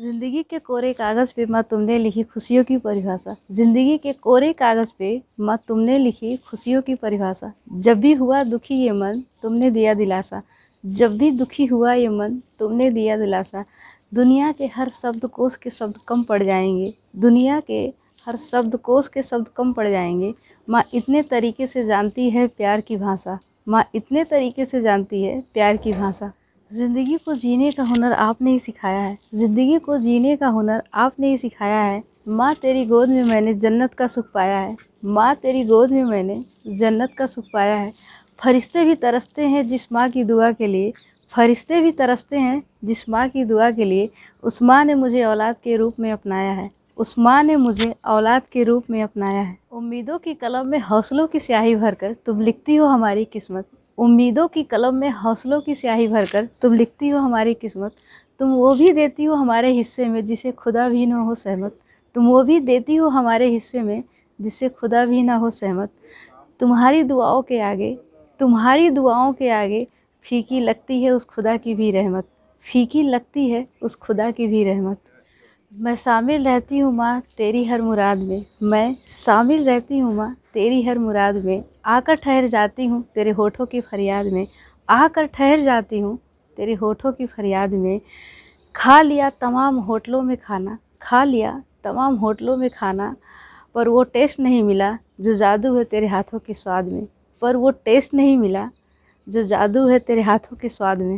ज़िंदगी के कोरे कागज़ पे माँ तुमने लिखी खुशियों की परिभाषा। ज़िंदगी के कोरे कागज़ पे माँ तुमने लिखी खुशियों की परिभाषा। जब भी हुआ दुखी ये मन, तुमने दिया दिलासा। जब भी दुखी हुआ ये मन, तुमने दिया दिलासा। दुनिया के हर शब्द कोश के शब्द कम पड़ जाएँगे। दुनिया के हर शब्द कोश के शब्द कम पड़ जाएँगे। माँ इतने तरीके से जानती है प्यार की भाषा। माँ इतने तरीके से जानती है प्यार की भाषा। ज़िंदगी को जीने का हुनर आपने ही सिखाया है। ज़िंदगी को जीने का हुनर आपने ही सिखाया है। माँ तेरी गोद में मैंने जन्नत का सुख पाया है। माँ तेरी गोद में मैंने जन्नत का सुख पाया है। फरिश्ते भी तरसते हैं जिस माँ की दुआ के लिए। फरिश्ते भी तरसते हैं जिस माँ की दुआ के लिए। उस माँ ने मुझे औलाद के रूप में अपनाया है। उस माँ ने मुझे औलाद के रूप में अपनाया है। उम्मीदों की कलम में हौसलों की स्याही भरकर तुम लिखती हो हमारी किस्मत। उम्मीदों की कलम में हौसलों की स्याही भरकर तुम लिखती हो हमारी किस्मत, तुम वो भी देती हो हमारे हिस्से में जिसे खुदा भी ना हो सहमत, तुम वो भी देती हो हमारे हिस्से में जिसे खुदा भी ना हो सहमत। तुम्हारी दुआओं के आगे, तुम्हारी दुआओं के आगे फीकी लगती है उस खुदा की भी रहमत, फीकी लगती है उस खुदा की भी रहमत। मैं शामिल रहती हूँ माँ तेरी हर मुराद में, मैं शामिल रहती हूँ माँ तेरी हर मुराद में। आकर ठहर जाती हूँ तेरे होठों की फरियाद में। आकर ठहर जाती हूँ तेरे होठों की फरियाद में। खा लिया तमाम होटलों में खाना, खा लिया तमाम होटलों में खाना, पर वो टेस्ट नहीं मिला जो जादू है तेरे हाथों के स्वाद में। पर वो टेस्ट नहीं मिला जो जादू है तेरे हाथों के स्वाद में।